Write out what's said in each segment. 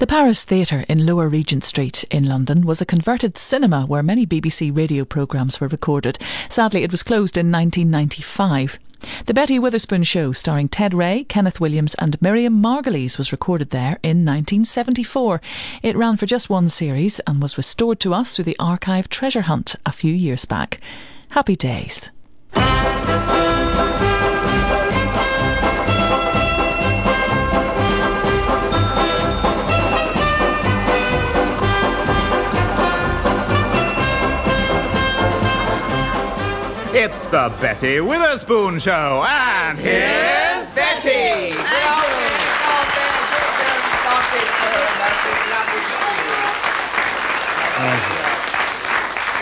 The Paris Theatre in Lower Regent Street in London was a converted cinema where many BBC radio programmes were recorded. Sadly, it was closed in 1995. The Betty Witherspoon Show, starring Ted Ray, Kenneth Williams, and Miriam Margolyes, was recorded there in 1974. It ran for just one series and was restored to us through the archive treasure hunt a few years back. Happy days. It's the Betty Witherspoon Show, and here's Betty!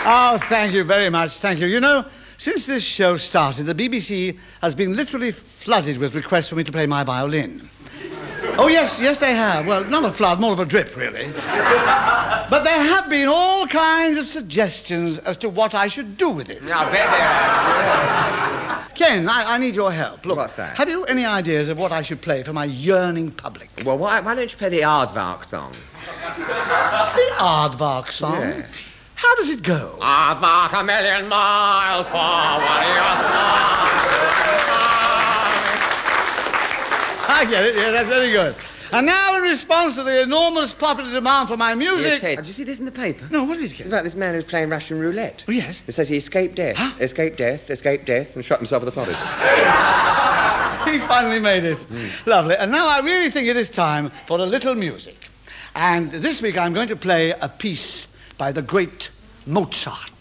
Oh, thank you very much. Thank you. You know, since this show started, the BBC has been literally flooded with requests for me to play my violin. Oh, yes, yes, they have. Well, not a flood, more of a drip, really. But there have been all kinds of suggestions as to what I should do with it. I bet there are. Ken, I, I need your help. Look, What's that? Have you any ideas of what I should play for my yearning public? Well, why, why don't you play the Aardvark song? The Aardvark song? Yeah. How does it go? Aardvark a million miles forward, your smile. I get it. Yeah, that's very good. And now, in response to the enormous popular demand for my Yeah, music. Ted, did you see this in the paper? No, what is it, It's about this man who's playing Russian roulette. Oh, yes. It says he escaped death, Huh? escaped death, escaped death, and shot himself with a forehead. He finally made it. Lovely. And now I really think it is time for a little music. And this week I'm going to play a piece by the great Mozart.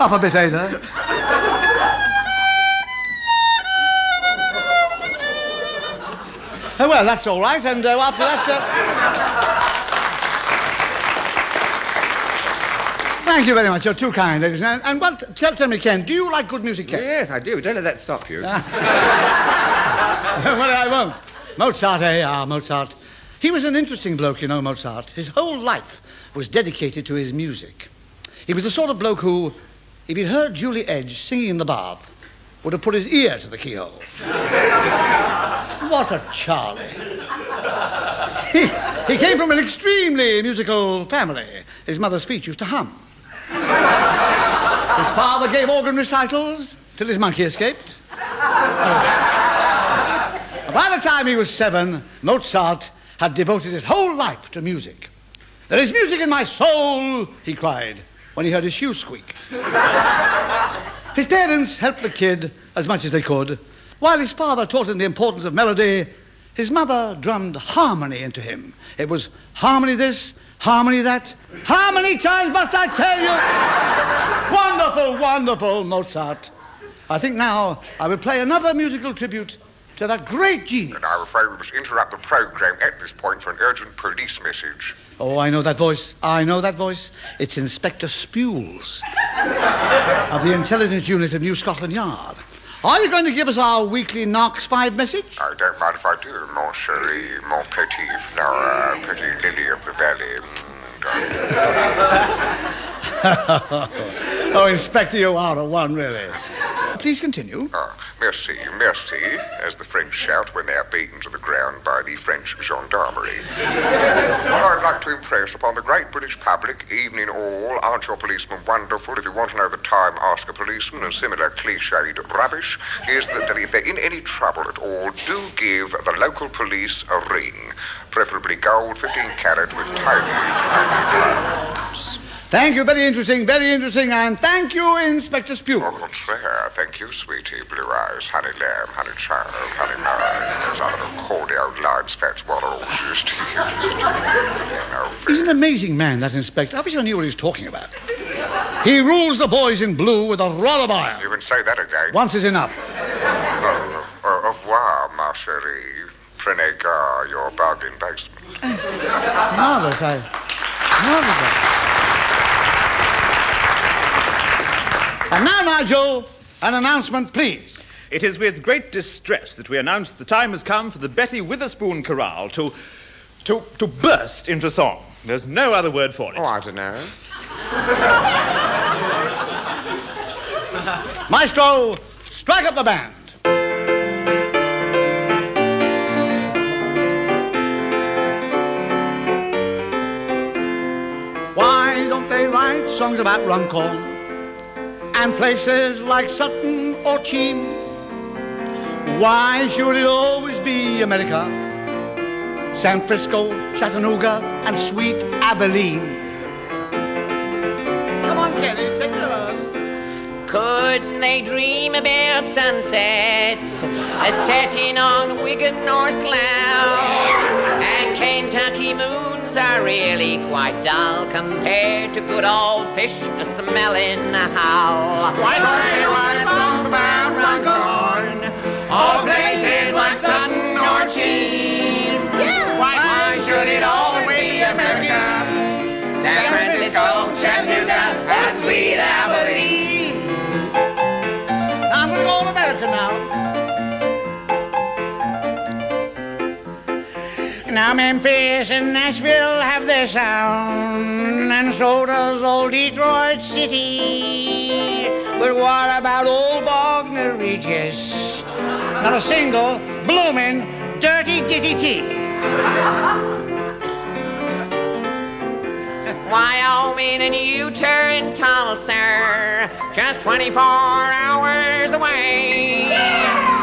Up a bit, Ada. Oh, well, that's all right. And uh, after that. Uh... Thank you very much. You're too kind, ladies and gentlemen. And what? Tell, tell me, Ken, do you like good music, Ken? yes, I do. Don't let that stop you. well, I won't. Mozart, eh? Ah, Mozart. He was an interesting bloke, you know, Mozart. His whole life was dedicated to his music. He was the sort of bloke who, if he'd heard Julie Ege singing in the bath, would have put his ear to the keyhole. what a Charlie. He, he came from an extremely musical family. His mother's feet used to hum. His father gave organ recitals till his monkey escaped. By the time he was seven, Mozart had devoted his whole life to music. There is music in my soul, he cried when he heard his shoe squeak. his parents helped the kid as much as they could. While his father taught him the importance of melody, his mother drummed harmony into him. It was harmony this, harmony that. How many times must I tell you? wonderful, wonderful Mozart. I think now I will play another musical tribute to that great genius. And I'm afraid we must interrupt the program at this point for an urgent police message. Oh, I know that voice. I know that voice. It's Inspector Spules of the Intelligence Unit of New Scotland Yard. Are you going to give us our weekly Knox 5 message? I don't mind if I do, mon chéri, mon petit flower, petit lily of the valley. Mm. Oh, Inspector, you are a one, really. Please continue. Ah, merci, merci, as the French shout when they are beaten to the ground by the French gendarmerie. well, I'd like to impress upon the great British public, evening all, aren't your policemen wonderful? If you want to know the time, ask a policeman, and similar cliched rubbish, is that, if they're in any trouble at all, do give the local police a ring. Preferably gold, 15 carat, with tiny, tiny clouds. Thank you. Very interesting, very interesting. And thank you, Inspector Au Spules. contraire, thank you, sweetie. Blue eyes, honey lamb, honey child, honey mine. Those other corny old lines Fats Waller always used to use. He's an amazing man, that Inspector. I wish I knew what he was talking about. He rules the boys in blue with a rod of iron. You can say that again. Once is enough. Oh, au revoir, ma chérie. Prenez garde, your bargain basement. Marvelous, I. Marvelous. And now, Nigel, an announcement, please. It is with great distress that we announce the time has come for the Betty Witherspoon chorale to, to, to burst into song. There's no other word for it. Oh, I don't know. Maestro, strike up the band. Why don't they write songs about Runcorn and places like Sutton or Cheam? Why should it always be America? San Francisco, Chattanooga, and sweet Abilene. Come on, Kenny, take the verse. Couldn't they dream about sunsets a setting on Wigan or Slough? And Kentucky moons are really quite dull compared to good old fish smelling Hull. Why they write songs about Runcorn or places like Now Memphis and Nashville have their sound, and so does old Detroit City. But what about old Bognor Regis? Not a single blooming dirty ditty tea. Wyoming and Utah and Tulsa, just 24 hours away.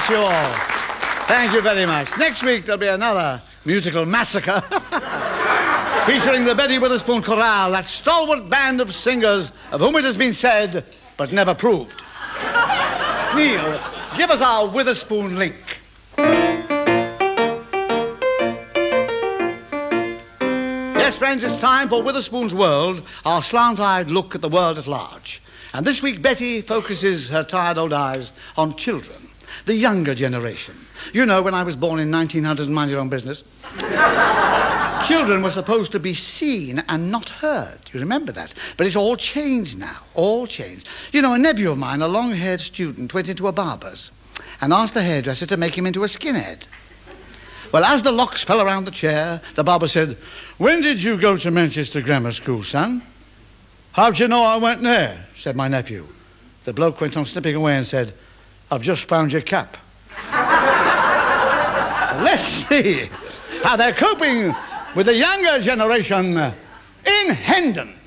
bless you all. Thank you very much. Next week there'll be another musical massacre featuring the Betty Witherspoon Chorale, that stalwart band of singers of whom it has been said but never proved. Neil, give us our Witherspoon link. Yes, friends, it's time for Witherspoon's World, our slant eyed look at the world at large. And this week, Betty focuses her tired old eyes on children, the younger generation. You know, when I was born in 1900, mind your own business. Children were supposed to be seen and not heard. You remember that? But it's all changed now. All changed. You know, a nephew of mine, a long haired student, went into a barber's and asked the hairdresser to make him into a skinhead. Well, as the locks fell around the chair, the barber said, When did you go to Manchester Grammar School, son? How'd you know I went there? said my nephew. The bloke went on snipping away and said, I've just found your cap. Let's see how they're coping with the younger generation in Hendon.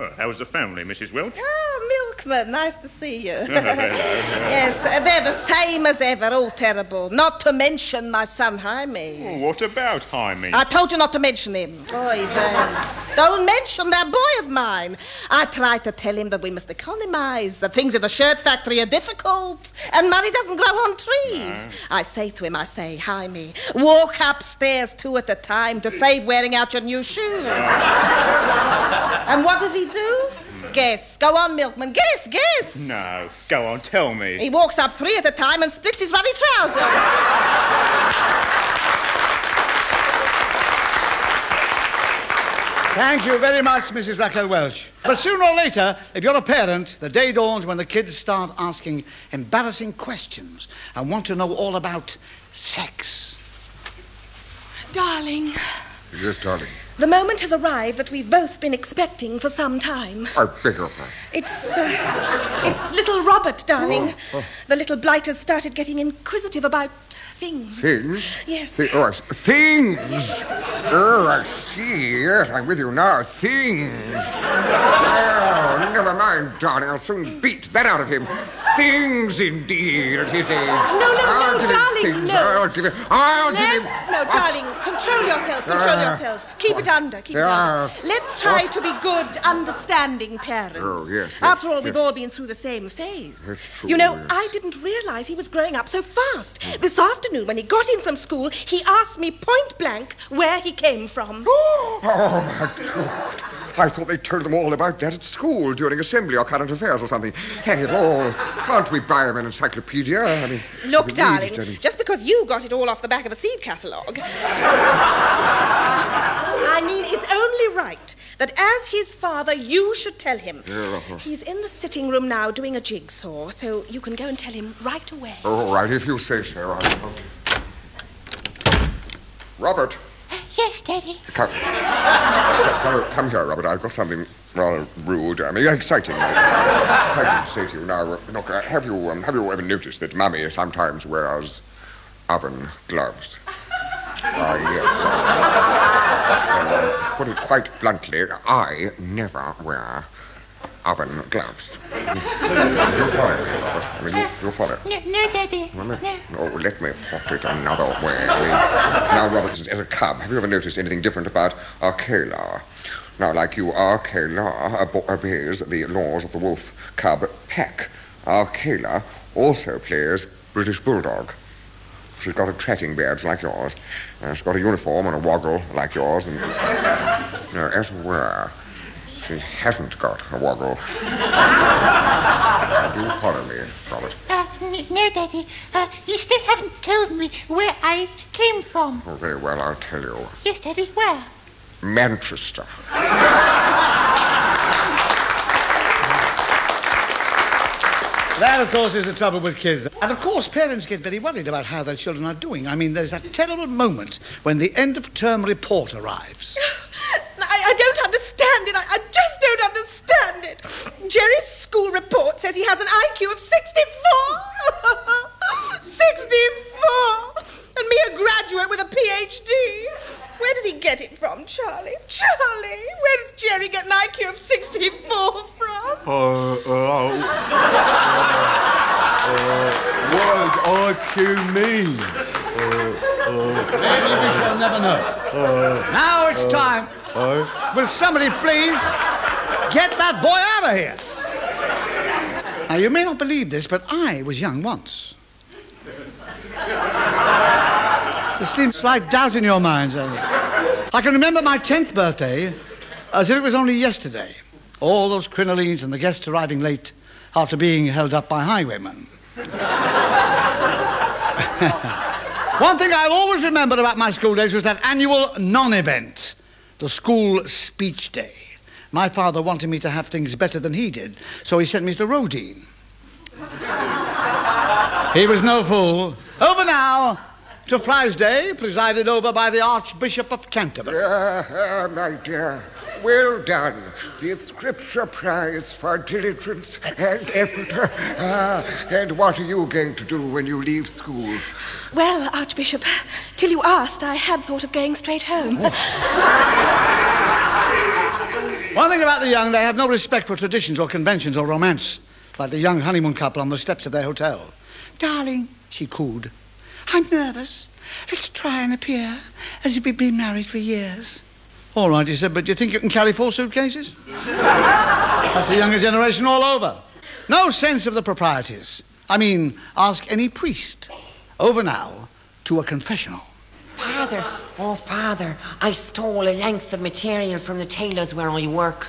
Oh, how's the family, Mrs. Welch? Oh, Milkman, nice to see you. yes, they're the same as ever, all terrible. Not to mention my son Jaime. Oh, what about Jaime? I told you not to mention him. Boy, then. Don't mention that boy of mine. I tried to tell him that we must economize, that things in the shirt factory are difficult, and money doesn't grow on trees. I say to him, I say, Jaime, walk upstairs two at a time to save wearing out your new shoes. and what does he do? Guess. Go on, Milkman. Guess, guess. No, go on, tell me. He walks up three at a time and splits his ruddy trousers. Thank you very much, Mrs. Raquel Welch. But sooner or later, if you're a parent, the day dawns when the kids start asking embarrassing questions and want to know all about sex. Darling, Yes, darling. The moment has arrived that we've both been expecting for some time. I beg your pardon. It's, uh, it's little Robert, darling. The little blighter's started getting inquisitive about things. Things? Yes. Thi- oh, things! Oh, I see. Yes, I'm with you now. Things. Oh, never mind, darling. I'll soon beat that out of him. Things, indeed, at his age. No, no, no, darling, things. no. I'll give him. I'll give him. Let's, no, darling, control yourself, control Ah. yourself. Keep it it under. Keep it under. Let's try to be good, understanding parents. Oh, yes, yes, After all, we've all been through the same phase. That's true, You know, yes. I didn't realize he was growing up so fast. This afternoon, when he got in from school, he asked me point blank where he came from. Oh, my God. I thought they told them all about that at school during assembly or current affairs or something. Hang it all. Can't we buy him an encyclopedia? I mean, Look, darling, it, I mean- just because you got it all off the back of a seed catalogue. I mean, it's only right that as his father, you should tell him. He's in the sitting room now doing a jigsaw, so you can go and tell him right away. All right, if you say so. I'll... Robert. Yes, Daddy. Come, come, come here, Robert. I've got something rather rude. I mean, exciting. exciting to say to you. Now, uh, look, uh, have you um, have you ever noticed that Mummy sometimes wears oven gloves? Ah, yes. Well, well, uh, put it quite bluntly, I never wear oven gloves. you follow me, Robert. I mean, you, you follow. No, no, Daddy. Well, let- No, let me put it another way. I mean, now, Robert, as a cub, have you ever noticed anything different about Akela? Now, like you, Akela abo- obeys the laws of the wolf cub pack. Akela also plays British Bulldog. She's got a tracking badge like yours. Uh, she's got a uniform and a woggle like yours. And, no, as it were, she hasn't got a woggle. Do you follow me, Robert? Uh, n- no, Daddy. Uh, you still haven't told me where I came from. Oh, very well, I'll tell you. Yes, Daddy. Where? Manchester. That, of course, is the trouble with kids. And, of course, parents get very worried about how their children are doing. I mean, there's that terrible moment when the end of term report arrives. I, I don't understand it. I, I just don't understand it. Jerry's school report says he has an IQ of 64. 64! And me a graduate with a PhD. Where does he get it from, Charlie? Charlie, where does Jerry get an IQ of 64 from? Uh, uh, uh, what does IQ mean? Shall never know. now it's time. Will somebody please get that boy out of here? Now, you may not believe this, but I was young once. There seems slight doubt in your minds. eh? I can remember my 10th birthday as if it was only yesterday. All those crinolines and the guests arriving late after being held up by highwaymen. One thing I'll always remember about my school days was that annual non event, the school speech day. My father wanted me to have things better than he did, so he sent me to Roedean. he was no fool. Over now to Prize Day, presided over by the Archbishop of Canterbury. Ah, ah, my dear, well done. The Scripture Prize for diligence and effort. Ah, and what are you going to do when you leave school? Well, Archbishop, till you asked, I had thought of going straight home. One thing about the young, they have no respect for traditions or conventions or romance, like the young honeymoon couple on the steps of their hotel. Darling, she cooed, I'm nervous. Let's try and appear as if we've been married for years. All right, he said, but do you think you can carry four suitcases? That's the younger generation all over. No sense of the proprieties. I mean, ask any priest. Over now to a confessional. Father, oh, Father, I stole a length of material from the tailors where I work.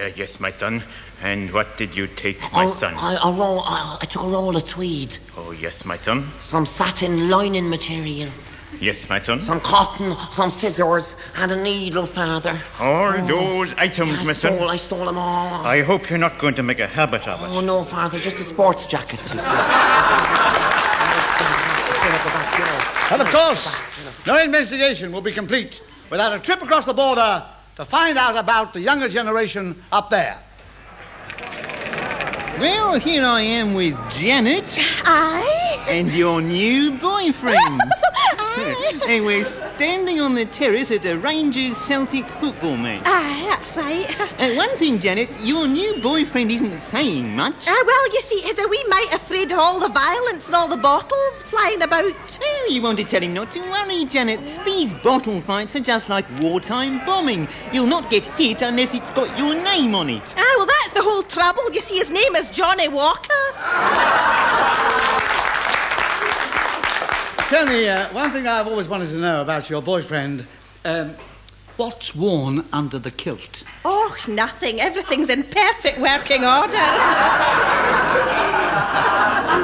Uh, yes, my son. And what did you take, my I, son? I, I, roll, I, I took a roll of tweed, Oh, yes, my son. some satin lining material, Yes, my son. some cotton, some scissors, and a needle, Father. All oh. those items, I my stole, son. I stole them all. I hope you're not going to make a habit of it. Oh, no, Father, just a sports jacket, you see. And of course, no investigation will be complete without a trip across the border to find out about the younger generation up there. Well, here I am with Janet I? and your new boyfriend. We're standing on the terrace at a Rangers Celtic football match. Aye, that's right. Uh, one thing, Janet, your new boyfriend isn't saying much. Ah, well, you see, he's a wee mite afraid of all the violence and all the bottles flying about. Well, you want to tell him not to worry, Janet. These bottle fights are just like wartime bombing. You'll not get hit unless it's got your name on it. Ah, well, that's the whole trouble. You see, his name is Johnny Walker. Tell me, uh, one thing I've always wanted to know about your boyfriend. Um, what's worn under the kilt? Oh, nothing. Everything's in perfect working order.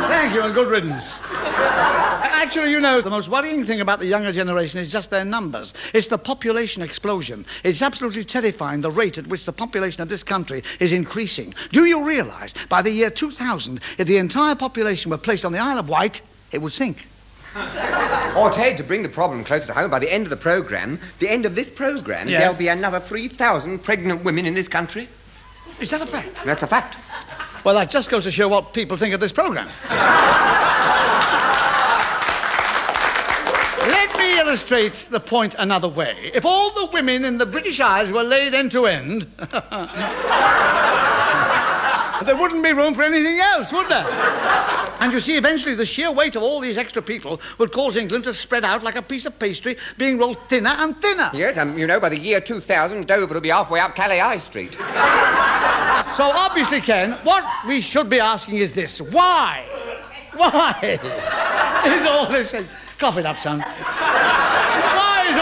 Thank you, and good riddance. Actually, you know, the most worrying thing about the younger generation is just their numbers. It's the population explosion. It's absolutely terrifying the rate at which the population of this country is increasing. Do you realise by the year 2000, if the entire population were placed on the Isle of Wight, it would sink? Or, Ted, to bring the problem closer to home, by the end of the programme, the end of this programme, Yeah. there'll be another 3,000 pregnant women in this country. Is that a fact? That's a fact. Well, that just goes to show what people think of this programme. Let me illustrate the point another way. If all the women in the British Isles were laid end to end, there wouldn't be room for anything else, would there? And you see, eventually the sheer weight of all these extra people would cause England to spread out like a piece of pastry being rolled thinner and thinner. Yes, and you know, by the year 2000, Dover will be halfway up Calais High Street. So obviously, Ken, what we should be asking is this: Why? Why is all this? Cough it up, son.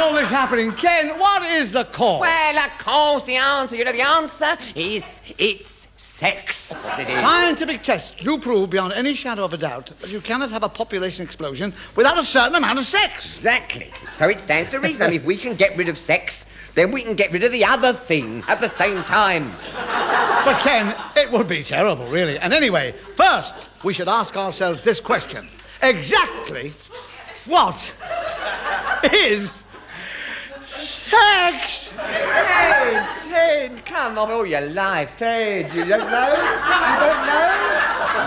All this happening, Ken? What is the cause? Well, of course, the answer, you know, the answer is it's sex. Of course it is. Scientific tests do prove beyond any shadow of a doubt that you cannot have a population explosion without a certain amount of sex. Exactly. So it stands to reason. I mean, if we can get rid of sex, then we can get rid of the other thing at the same time. But Ken, it would be terrible, really. And anyway, first we should ask ourselves this question: Exactly what is sex? Ted, Ted, come on, all your life, Ted. You don't know? You don't know?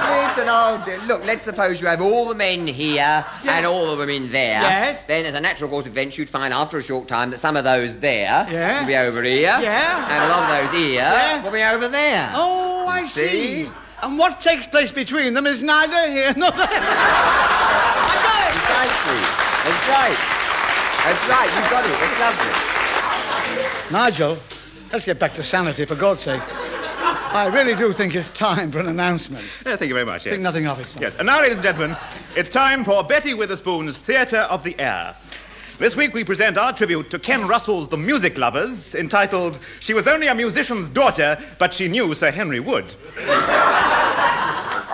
Listen, oh, dear, look, let's suppose you have all the men here and all the women there. Yes. Then, as a natural course of events, you'd find after a short time that some of those there Yeah. will be over here. Yeah. And a lot of those here Yeah. will be over there. Oh, I see. See? And what takes place between them is neither here nor there. I got it. Precisely. That's right. That's right. You've got it. It's lovely. Nigel, let's get back to sanity, for God's sake. I really do think it's time for an announcement. Yeah, thank you very much. Yes. Think nothing of it, son. Yes, and now, ladies and gentlemen, it's time for Betty Witherspoon's Theatre of the Air. This week we present our tribute to Ken Russell's The Music Lovers, entitled She Was Only a Musician's Daughter, but She Knew Sir Henry Wood.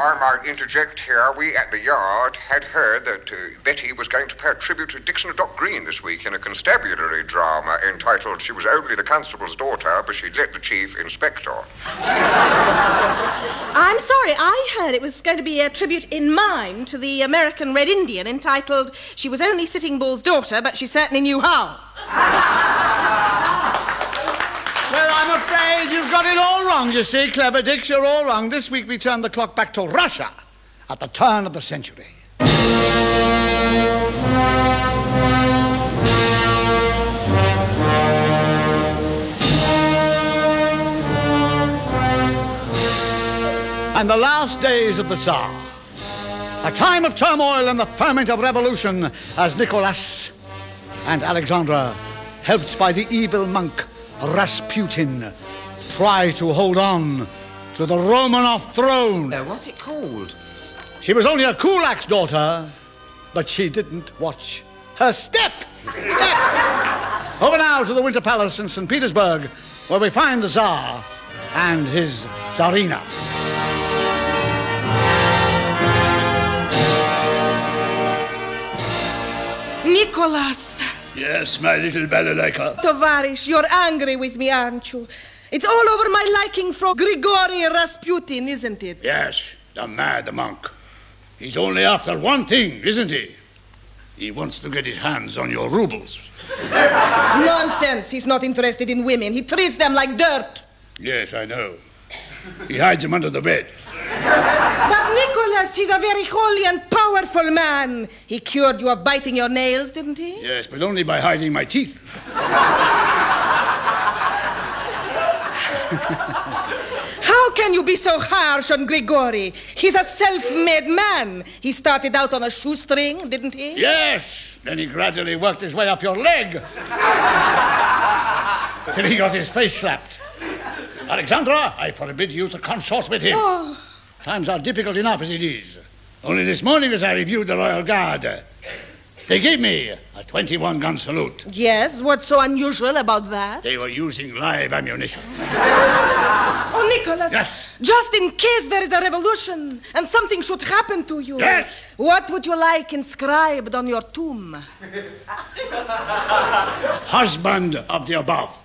I might interject here. We at the Yard had heard that uh, Betty was going to pay a tribute to Dixon Dock Green this week in a constabulary drama entitled She Was Only the Constable's Daughter, but She'd Let the Chief Inspector. I'm sorry, I heard it was going to be a tribute in mime to the American Red Indian entitled She Was Only Sitting Bull's Daughter, but She Certainly Knew How. Afraid you've got it all wrong, you see, Clever dicks. You're all wrong. This week we turn the clock back to Russia at the turn of the century. And the last days of the Tsar. A time of turmoil and the ferment of revolution as Nicholas and Alexandra, helped by the evil monk Rasputin, try to hold on to the Romanov throne. Uh, what's it called? She was only a kulak's daughter, but she didn't watch her step. Step! Over now to the Winter Palace in St. Petersburg, where we find the Tsar and his Tsarina. Nicholas, Yes, my little balalaika. Tovarish, you're angry with me, aren't you? It's all over my liking for Grigory Rasputin, isn't it? Yes, the mad monk. He's only after one thing, isn't he? He wants to get his hands on your rubles. Nonsense. He's not interested in women. He treats them like dirt. Yes, I know. He hides them under the bed. But Yes, he's a very holy and powerful man. He cured you of biting your nails, didn't he? Yes, but only by hiding my teeth. How can you be so harsh on Grigori? He's a self-made man. He started out on a shoestring, didn't he? Yes! Then he gradually worked his way up your leg. Till he got his face slapped. Alexandra, I forbid you to consort with him. Oh. Times are difficult enough as it is. Only this morning, as I reviewed the Royal Guard, they gave me a 21 gun salute. Yes, what's so unusual about that? They were using live ammunition. Oh, Nicholas, Yes. just in case there is a revolution and something should happen to you. Yes. What would you like inscribed on your tomb? Husband of the above.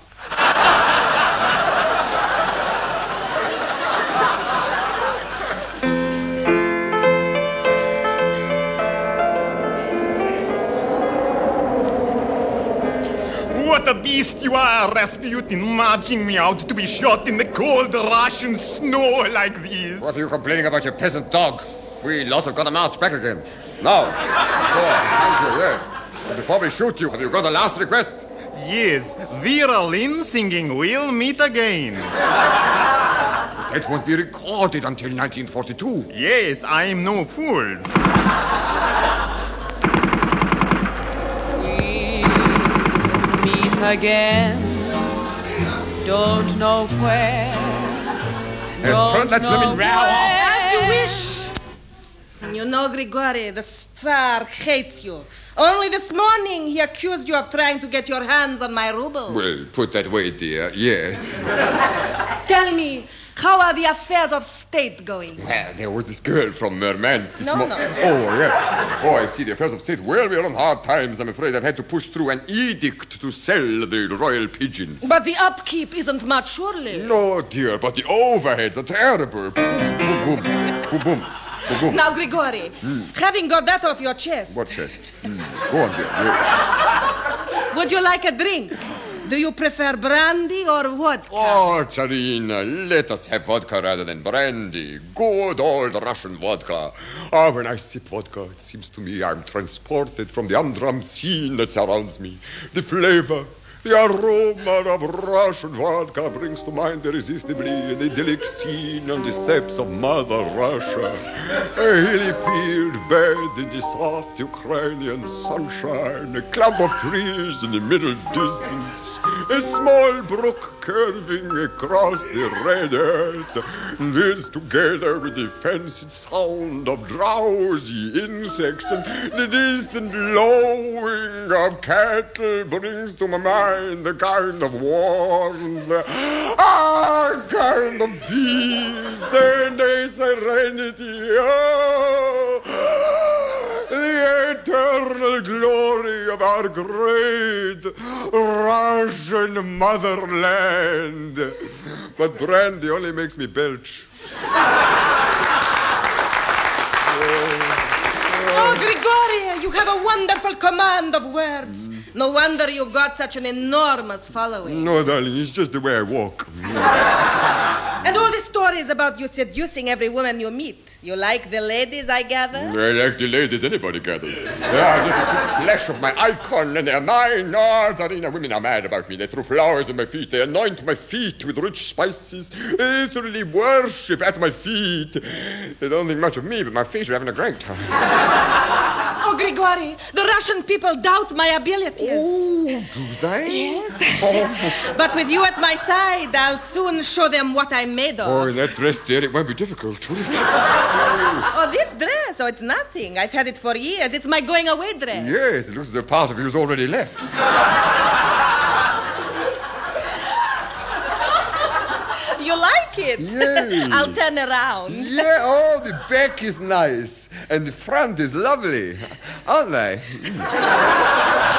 What a beast you are, Rasputin, marching me out to be shot in the cold Russian snow like this. What are you complaining about your peasant dog? We lot have got to march back again. Now, before, thank you, yes. And before we shoot you, have you got a last request? Yes, Vera Lynn singing We'll Meet Again. That won't be recorded until 1942. Yes, I'm no fool. Again. Don't know where. turn that know blooming row off. You wish. You know, Grigori, the Tsar hates you. Only this morning he accused you of trying to get your hands on my rubles. Well, put that way, dear, yes. Tell me, how are the affairs of state going? Well, there was this girl from Murmansk this No, mo- no. Oh, yes. Oh, I see the affairs of state. Well, we're on hard times. I'm afraid I've had to push through an edict to sell the royal pigeons. But the upkeep isn't much, surely. No, dear, but the overheads are terrible. Boom, boom, boom, boom, boom. Now, Grigori, having got that off your chest, What chest? Hmm, Go on, dear. Yes. would you like a drink? Do you prefer brandy or vodka? Oh, Tsarina, let us have vodka rather than brandy. Good old Russian vodka. Ah, when I sip vodka, it seems to me I'm transported from the humdrum scene that surrounds me. The flavor, the aroma of Russian vodka brings to mind irresistibly an idyllic scene on the steppes of Mother Russia. A hilly field bathed in the soft Ukrainian sunshine, a clump of trees in the middle distance, a small brook curving across the red earth. This, together with the fancied sound of drowsy insects and the distant lowing of cattle, brings to my mind a kind of warmth, a kind of peace and a serenity. Oh, the eternal glory of our great Russian motherland. But brandy only makes me belch. Oh, Grigori, you have a wonderful command of words. No wonder you've got such an enormous following. No, darling, it's just the way I walk. And all the stories about you seducing every woman you meet. You like the ladies, I gather? Mm, I like the ladies anybody gathers. They are just a quick flash of my icon, and they're mine. Oh, Tsarina, women are mad about me. They throw flowers at my feet. They anoint my feet with rich spices. They literally worship at my feet. They don't think much of me, but my feet are having a great time. Oh, Grigori, the Russian people doubt my abilities. Oh, do they? Yes. Oh. But with you at my side, I'll soon show them what I'm made of. Oh, in that dress, dear, it won't be difficult, will it? Oh, this dress? Oh, it's nothing. I've had it for years. It's my going away dress. Yes, it looks as though part of you you's already left. You like it? Yes. I'll turn around. Yeah, oh, the back is nice, and the front is lovely, aren't they?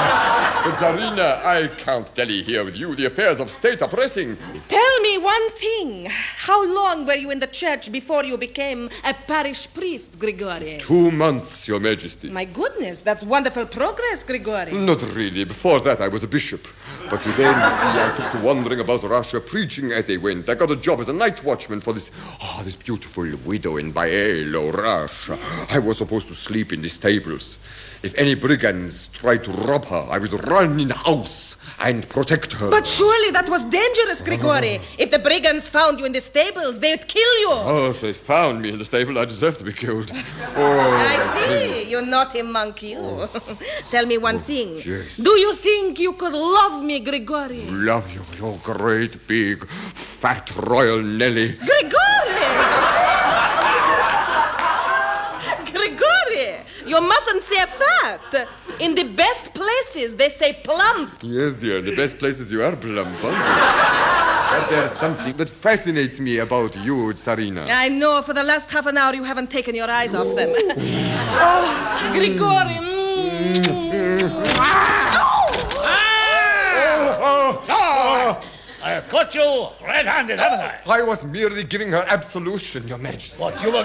Tsarina, I can't dally here with you. The affairs of state are pressing. Tell me one thing. How long were you in the church before you became a parish priest, Grigori? Two months, Your Majesty. My goodness, that's wonderful progress, Grigori. Not really. Before that, I was a bishop. But see, I took to wandering about Russia, preaching as I went. I got a job as a night watchman for this, oh, this beautiful widow in Byelorussia. I was supposed to sleep in the stables. If any brigands tried to rob her, I would run in the house and protect her. But surely that was dangerous, Grigori. If the brigands found you in the stables, they'd kill you. Oh, if they found me in the stable, I deserve to be killed. Oh, I see. You naughty monkey. you. Oh. Tell me one oh, thing. yes. Do you think you could love me, Grigori? Love you, you great, big, fat royal Nelly. Grigori! Grigori! You mustn't say fat. In the best places, they say plump. Yes, dear, the best places you are plump, aren't you? But there's something that fascinates me about you, Tsarina. I know for the last half an hour you haven't taken your eyes off them. oh, Grigori. Mm. Mm. Ah! Ah! Ah! Oh, oh, oh. so, I have caught you red-handed, haven't I? I was merely giving her absolution, Your Majesty. What you were,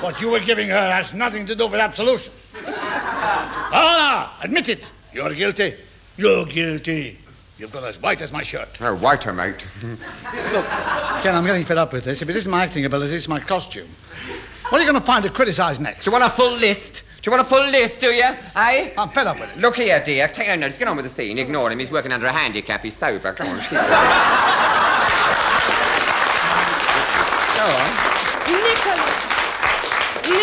what you were giving her has nothing to do with absolution. Ah, admit it. You're guilty. You're guilty. You've got as white as my shirt. Uh, whiter, mate. Look, Ken, I'm getting fed up with this. If it isn't my acting ability, it's my costume. What are you going to find to criticise next? Do you want a full list? Do you want a full list, do you? Eh? I'm fed up with it. Look here, dear. Take no notice. Get on with the scene. Ignore him. He's working under a handicap. He's sober. Come on. Go on.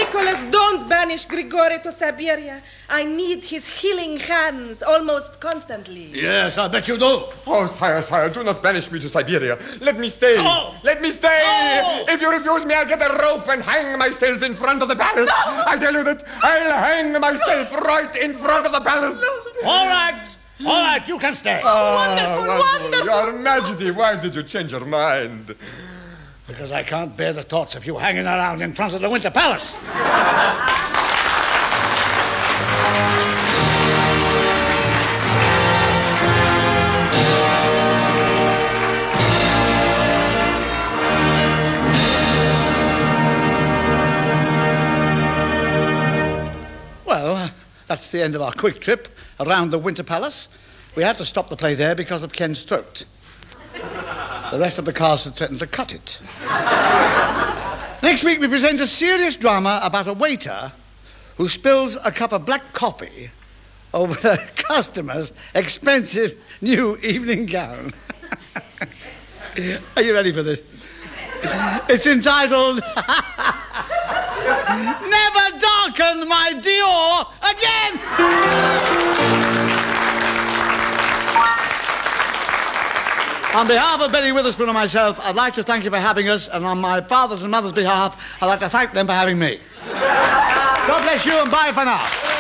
Nicholas! Nicholas, don't banish Grigori to Siberia. I need his healing hands almost constantly. Yes, I bet you do. Oh, sire, sire, do not banish me to Siberia. Let me stay. No. Let me stay. No. If you refuse me, I'll get a rope and hang myself in front of the palace. I tell you that I'll hang myself right in front of the palace. All right. All right, you can stay. oh wonderful, ah, wonderful. Your Majesty, why did you change your mind? Because I can't bear the thoughts of you hanging around in front of the Winter Palace. Well, uh, that's the end of our quick trip around the Winter Palace. We had to stop the play there because of Ken's throat. The rest of the cast had threatened to cut it. Next week, we present a serious drama about a waiter who spills a cup of black coffee over the customer's expensive new evening gown. Are you ready for this? It's entitled Never Darken My Dior Again! On behalf of Betty Witherspoon and myself, I'd like to thank you for having us, and on my father's and mother's behalf, I'd like to thank them for having me. God bless you, and bye for now.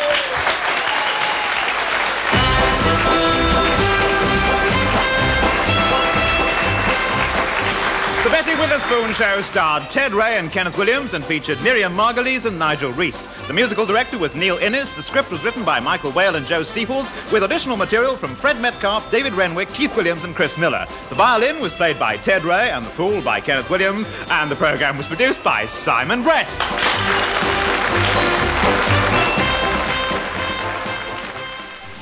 The Betty Witherspoon Show starred Ted Ray and Kenneth Williams and featured Miriam Margolyes and Nigel Rees. The musical director was Neil Innes. The script was written by Michael Whale and Joe Steeples, with additional material from Fred Metcalf, David Renwick, Keith Williams, and Chris Miller. The violin was played by Ted Ray and the Fool by Kenneth Williams, and the program was produced by Simon Brett.